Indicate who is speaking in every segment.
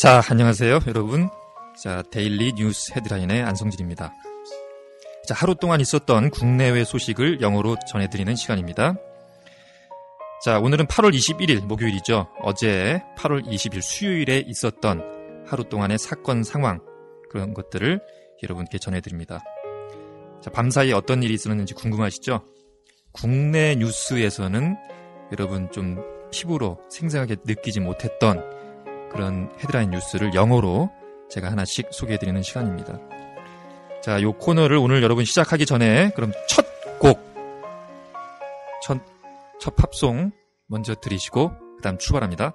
Speaker 1: 자, 안녕하세요, 여러분. 자, 데일리 뉴스 헤드라인의 안성진입니다. 자, 하루 동안 있었던 국내외 소식을 영어로 전해드리는 시간입니다. 자, 오늘은 8월 21일 목요일이죠. 어제 8월 20일 수요일에 있었던 하루 동안의 사건 상황 그런 것들을 여러분께 전해드립니다. 자, 밤사이에 어떤 일이 있었는지 궁금하시죠? 국내 뉴스에서는 여러분 좀 피부로 생생하게 느끼지 못했던 그런 헤드라인 뉴스를 영어로 제가 하나씩 소개해드리는 시간입니다. 자, 요 코너를 오늘 여러분 시작하기 전에 그럼 첫 곡, 첫, 첫 팝송 먼저 들으시고 그 다음 출발합니다.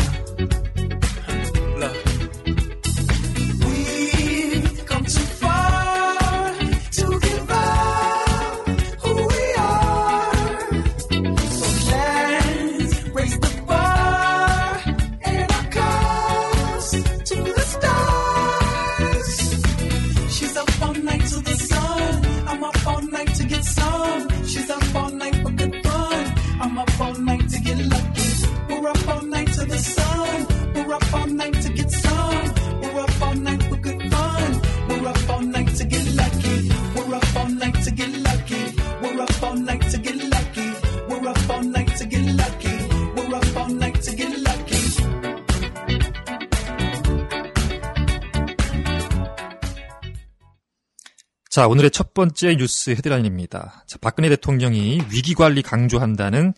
Speaker 1: 자, 오늘의 첫 번째 뉴스 헤드라인입니다. 자, 박근혜 대통령이 위기 관리 강조한다는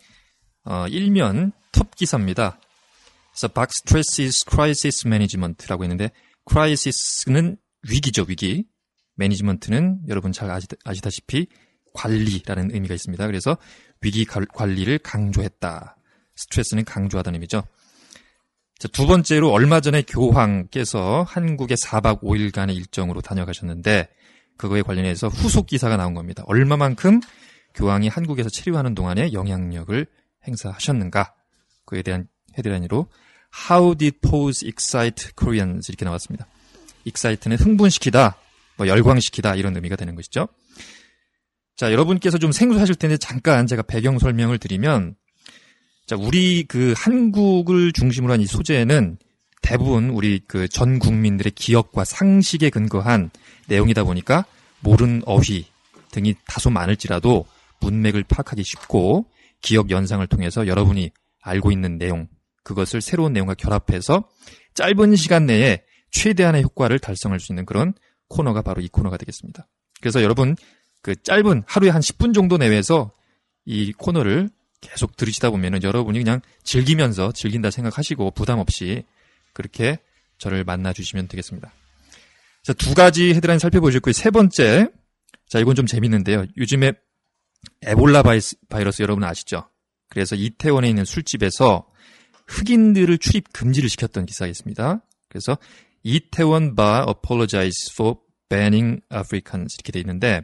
Speaker 1: 어, 일면 톱 기사입니다. 그래서 Park stresses crisis management라고 있는데 crisis는 위기죠, 위기. management는 여러분 잘 아시, 아시다시피 관리라는 의미가 있습니다. 그래서 위기 관- 관리를 강조했다. stress는 강조하다는 의미죠. 자, 두 번째로 얼마 전에 교황께서 한국에 4박 5일간의 일정으로 다녀가셨는데 그거에 관련해서 후속 기사가 나온 겁니다. 얼마만큼 교황이 한국에서 체류하는 동안에 영향력을 행사하셨는가? 그에 대한 헤드라인으로 How did Pose excite Koreans 이렇게 나왔습니다. excite는 흥분시키다, 뭐 열광시키다 이런 의미가 되는 것이죠. 자, 여러분께서 좀 생소하실 텐데 잠깐 제가 배경 설명을 드리면 자, 우리 그 한국을 중심으로 한 이 소재는 대부분 우리 그 전 국민들의 기억과 상식에 근거한 내용이다 보니까 모른 어휘 등이 다소 많을지라도 문맥을 파악하기 쉽고 기억 연상을 통해서 여러분이 알고 있는 내용 그것을 새로운 내용과 결합해서 짧은 시간 내에 최대한의 효과를 달성할 수 있는 그런 코너가 바로 이 코너가 되겠습니다. 그래서 여러분 그 짧은 하루에 한 10분 정도 내외에서 이 코너를 계속 들으시다 보면은 여러분이 그냥 즐기면서 즐긴다 생각하시고 부담 없이 그렇게 저를 만나 주시면 되겠습니다. 자, 두 가지 헤드라인 살펴보실 거예요. 세 번째. 자, 이건 좀 재밌는데요. 요즘에 에볼라 바이스, 바이러스 여러분 아시죠? 그래서 이태원에 있는 술집에서 흑인들을 출입 금지를 시켰던 기사가 있습니다. 그래서 Itaewon bar apologize for banning Africans 이렇게 돼 있는데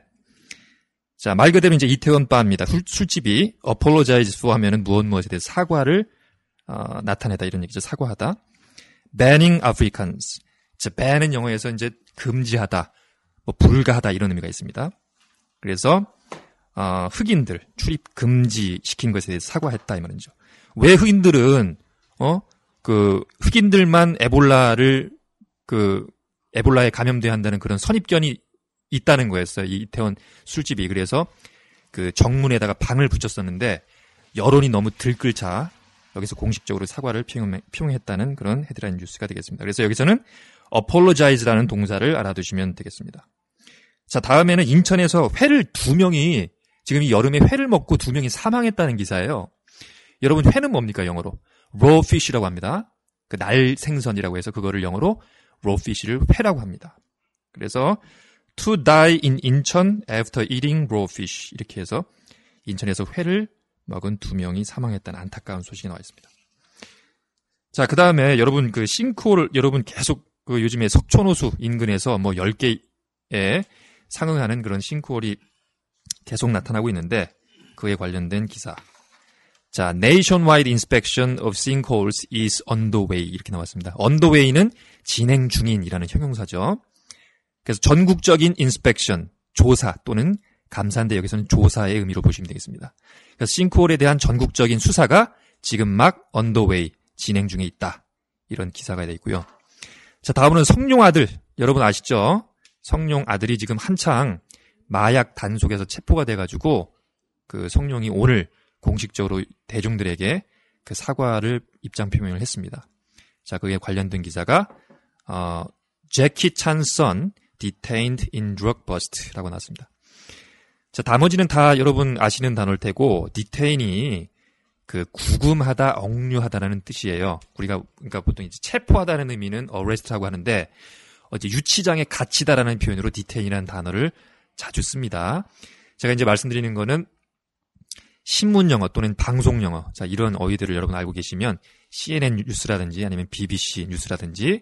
Speaker 1: 자, 말 그대로 이제 이태원 바입니다. 술, 술집이 apologize for 하면은 무엇 무엇에 대해 사과를 어, 나타내다 이런 얘기죠. 사과하다. Banning Africans. 자, ban은 영어에서 이제 금지하다, 뭐 불가하다 이런 의미가 있습니다. 그래서 어, 흑인들 출입 금지 시킨 것에 대해서 사과했다 이 말이죠. 왜 흑인들은 어 그 흑인들만 에볼라를 그 에볼라에 감염돼야 한다는 그런 선입견이 있다는 거였어요. 이 이태원 술집이 그래서 그 정문에다가 방을 붙였었는데 여론이 너무 들끓자 여기서 공식적으로 사과를 표명, 표명 했다는 그런 헤드라인 뉴스가 되겠습니다. 그래서 여기서는 apologize라는 동사를 알아두시면 되겠습니다. 자, 다음에는 인천에서 회를 두 명이 지금 이 여름에 회를 먹고 두 명이 사망했다는 기사예요. 여러분 회는 뭡니까 영어로? raw fish라고 합니다. 그 날 생선이라고 해서 그거를 영어로 raw fish를 회라고 합니다. 그래서 to die in 인천 after eating raw fish 이렇게 해서 인천에서 회를 먹은 두 명이 사망했다는 안타까운 소식이 나와 있습니다. 자, 그 다음에 여러분 그 싱크홀 여러분 계속 그 요즘에 석촌호수 인근에서 뭐 10개에 상응하는 그런 싱크홀이 계속 나타나고 있는데 그에 관련된 기사. 자, Nationwide Inspection of Sinkholes is on the way 이렇게 나왔습니다. on the way는 진행 중인이라는 형용사죠. 그래서 전국적인 inspection, 조사 또는 감사인데 여기서는 조사의 의미로 보시면 되겠습니다. 그래서 싱크홀에 대한 전국적인 수사가 지금 막 way 진행 중에 있다. 이런 기사가 되어 있고요. 자, 다음은 성룡 아들. 여러분 아시죠? 성룡 아들이 지금 한창 마약 단속에서 체포가 돼가지고 그 성룡이 오늘 공식적으로 대중들에게 그 사과를 입장 표명을 했습니다. 자, 그에 관련된 기사가 어, 제키 찬선 detained in drug bust라고 나왔습니다. 자, 나머지는 다 여러분 아시는 단어일 테고 detain이 그 구금하다, 억류하다라는 뜻이에요. 우리가 그러니까 보통 이제 체포하다는 의미는 arrest라고 하는데 어제 유치장에 갇히다라는 표현으로 detain이라는 단어를 자주 씁니다. 제가 이제 말씀드리는 거는 신문 영어 또는 방송 영어. 자, 이런 어휘들을 여러분 알고 계시면 CNN 뉴스라든지 아니면 BBC 뉴스라든지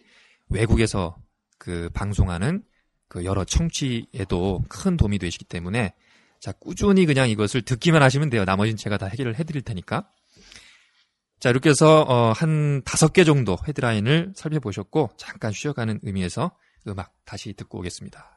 Speaker 1: 외국에서 그 방송하는 그 여러 청취에도 큰 도움이 되시기 때문에 자, 꾸준히 그냥 이것을 듣기만 하시면 돼요. 나머지는 제가 다 해결을 해드릴 테니까. 자, 이렇게 해서, 어, 한 다섯 개 정도 헤드라인을 살펴보셨고, 잠깐 쉬어가는 의미에서 음악 다시 듣고 오겠습니다.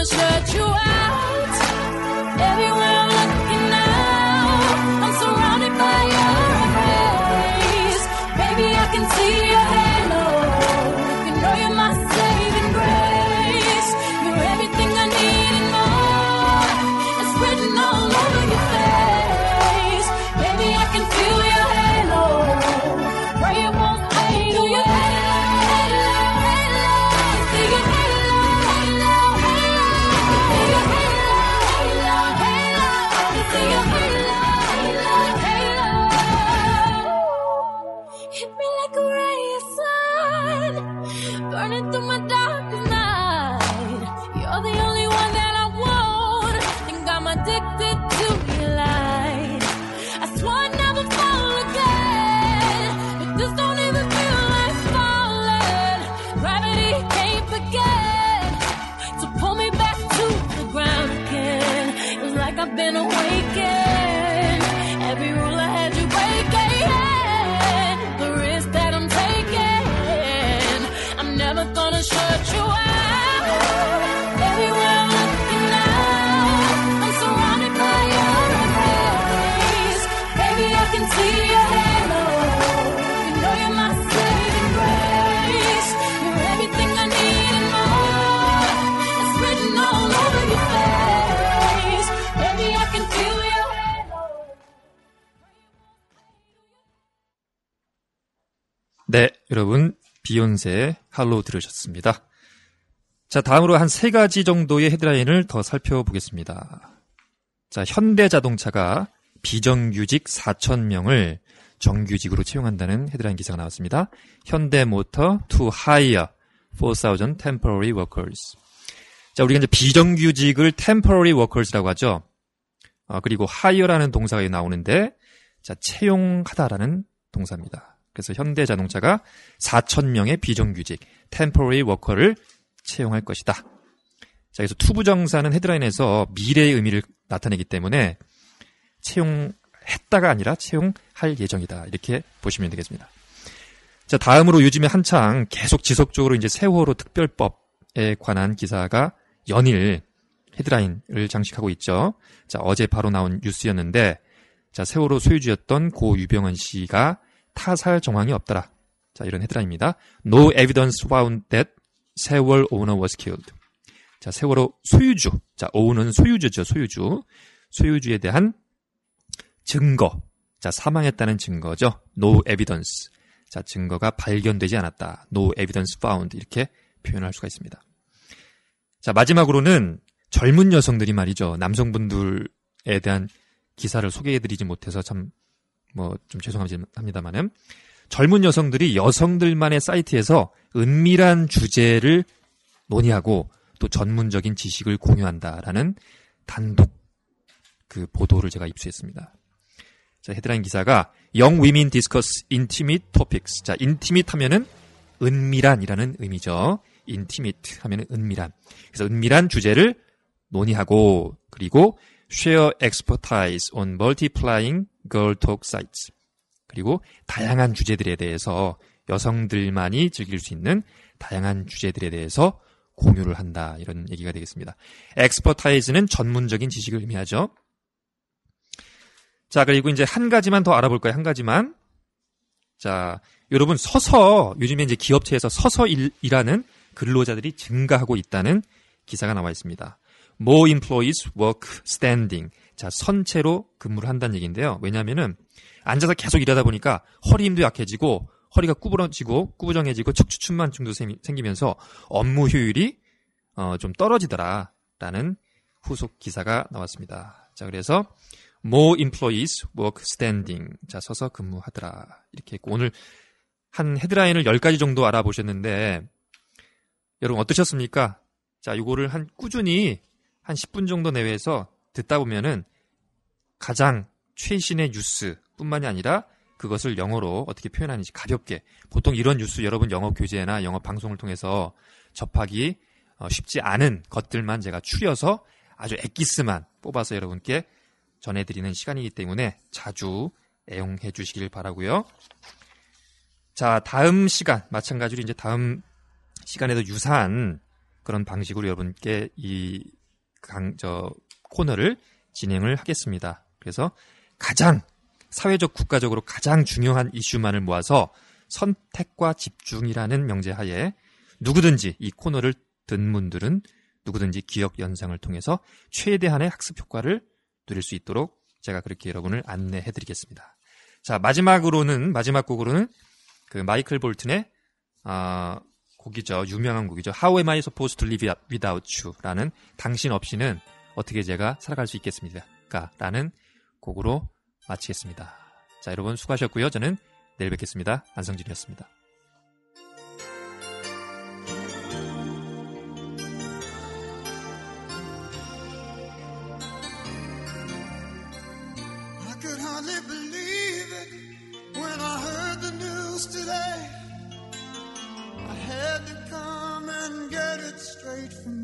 Speaker 2: Gonna shut you out. Everywhere
Speaker 1: 네, 여러분 비욘세의 할로 들으셨습니다. 자, 다음으로 한 세 가지 정도의 헤드라인을 더 살펴보겠습니다. 자, 현대자동차가 비정규직 4,000명을 정규직으로 채용한다는 헤드라인 기사가 나왔습니다. 현대모터 to hire 4,000 temporary workers. 자, 우리가 이제 비정규직을 temporary workers라고 하죠. 어, 그리고 hire라는 동사가 나오는데, 자, 채용하다라는 동사입니다. 그래서 현대자동차가 4,000명의 비정규직 temporary worker를 채용할 것이다. 자, 그래서 투부정사는 헤드라인에서 미래의 의미를 나타내기 때문에 채용했다가 아니라 채용할 예정이다. 이렇게 보시면 되겠습니다. 자, 다음으로 요즘에 한창 계속 지속적으로 이제 세월호 특별법에 관한 기사가 연일 헤드라인을 장식하고 있죠. 자, 어제 바로 나온 뉴스였는데, 자, 세월호 소유주였던 고 유병헌 씨가 타살 정황이 없더라. 자, 이런 헤드라인입니다. No evidence found that 세월 owner was killed. 자, 세월호 소유주. 자, owner는 소유주죠, 소유주. 소유주에 대한 증거. 자, 사망했다는 증거죠. No evidence. 자, 증거가 발견되지 않았다. No evidence found. 이렇게 표현할 수가 있습니다. 자, 마지막으로는 젊은 여성들이 말이죠. 남성분들에 대한 기사를 소개해드리지 못해서 참, 뭐, 좀 죄송합니다만은, 젊은 여성들이 여성들만의 사이트에서 은밀한 주제를 논의하고 또 전문적인 지식을 공유한다라는 단독 그 보도를 제가 입수했습니다. 자, 헤드라인 기사가 Young Women Discuss Intimate Topics. 자, intimate 하면은 은밀한이라는 의미죠. intimate 하면은 은밀한. 그래서 은밀한 주제를 논의하고 그리고 share expertise on multiplying girl talk sites. 그리고 다양한 주제들에 대해서 여성들만이 즐길 수 있는 다양한 주제들에 대해서 공유를 한다. 이런 얘기가 되겠습니다. expertise는 전문적인 지식을 의미하죠. 자, 그리고 이제 한 가지만 더 알아볼까요? 한 가지만. 자, 여러분 서서 요즘에 이제 기업체에서 서서 일, 일하는 근로자들이 증가하고 있다는 기사가 나와 있습니다. More employees work standing. 자, 선체로 근무를 한다는 얘기인데요. 왜냐하면은 앉아서 계속 일하다 보니까 허리 힘도 약해지고 허리가 구부러지고 구부정해지고 척추춘만증도 생- 생기면서 업무 효율이 어, 좀 떨어지더라라는 후속 기사가 나왔습니다. 자, 그래서 more employees work standing. 자, 서서 근무하더라. 이렇게 했고 오늘 한 헤드라인을 10가지 정도 알아보셨는데 여러분 어떠셨습니까? 자, 요거를 한 꾸준히 한 10분 정도 내외에서 듣다 보면은 가장 최신의 뉴스뿐만이 아니라 그것을 영어로 어떻게 표현하는지 가볍게 보통 이런 뉴스 여러분 영어 교재나 영어 방송을 통해서 접하기 어, 쉽지 않은 것들만 제가 추려서 아주 엑기스만 뽑아서 여러분께 전해드리는 시간이기 때문에 자주 애용해 주시길 바라고요. 자, 다음 시간 마찬가지로 이제 다음 시간에도 유사한 그런 방식으로 여러분께 이 강, 저, 코너를 진행을 하겠습니다. 그래서 가장 사회적 국가적으로 가장 중요한 이슈만을 모아서 선택과 집중이라는 명제 하에 누구든지 이 코너를 듣는 분들은 누구든지 기억 연상을 통해서 최대한의 학습 효과를 누릴 수 있도록 제가 그렇게 여러분을 안내해 드리겠습니다. 자, 마지막으로는 마지막 곡으로는 그 마이클 볼튼의 아, 곡이죠. 유명한 곡이죠. How am I supposed to live without you?라는 당신 없이는 어떻게 제가 살아갈 수 있겠습니까? 라는 곡으로 마치겠습니다. 자, 여러분 수고하셨고요. 저는 내일 뵙겠습니다. 안성진이었습니다.
Speaker 3: I could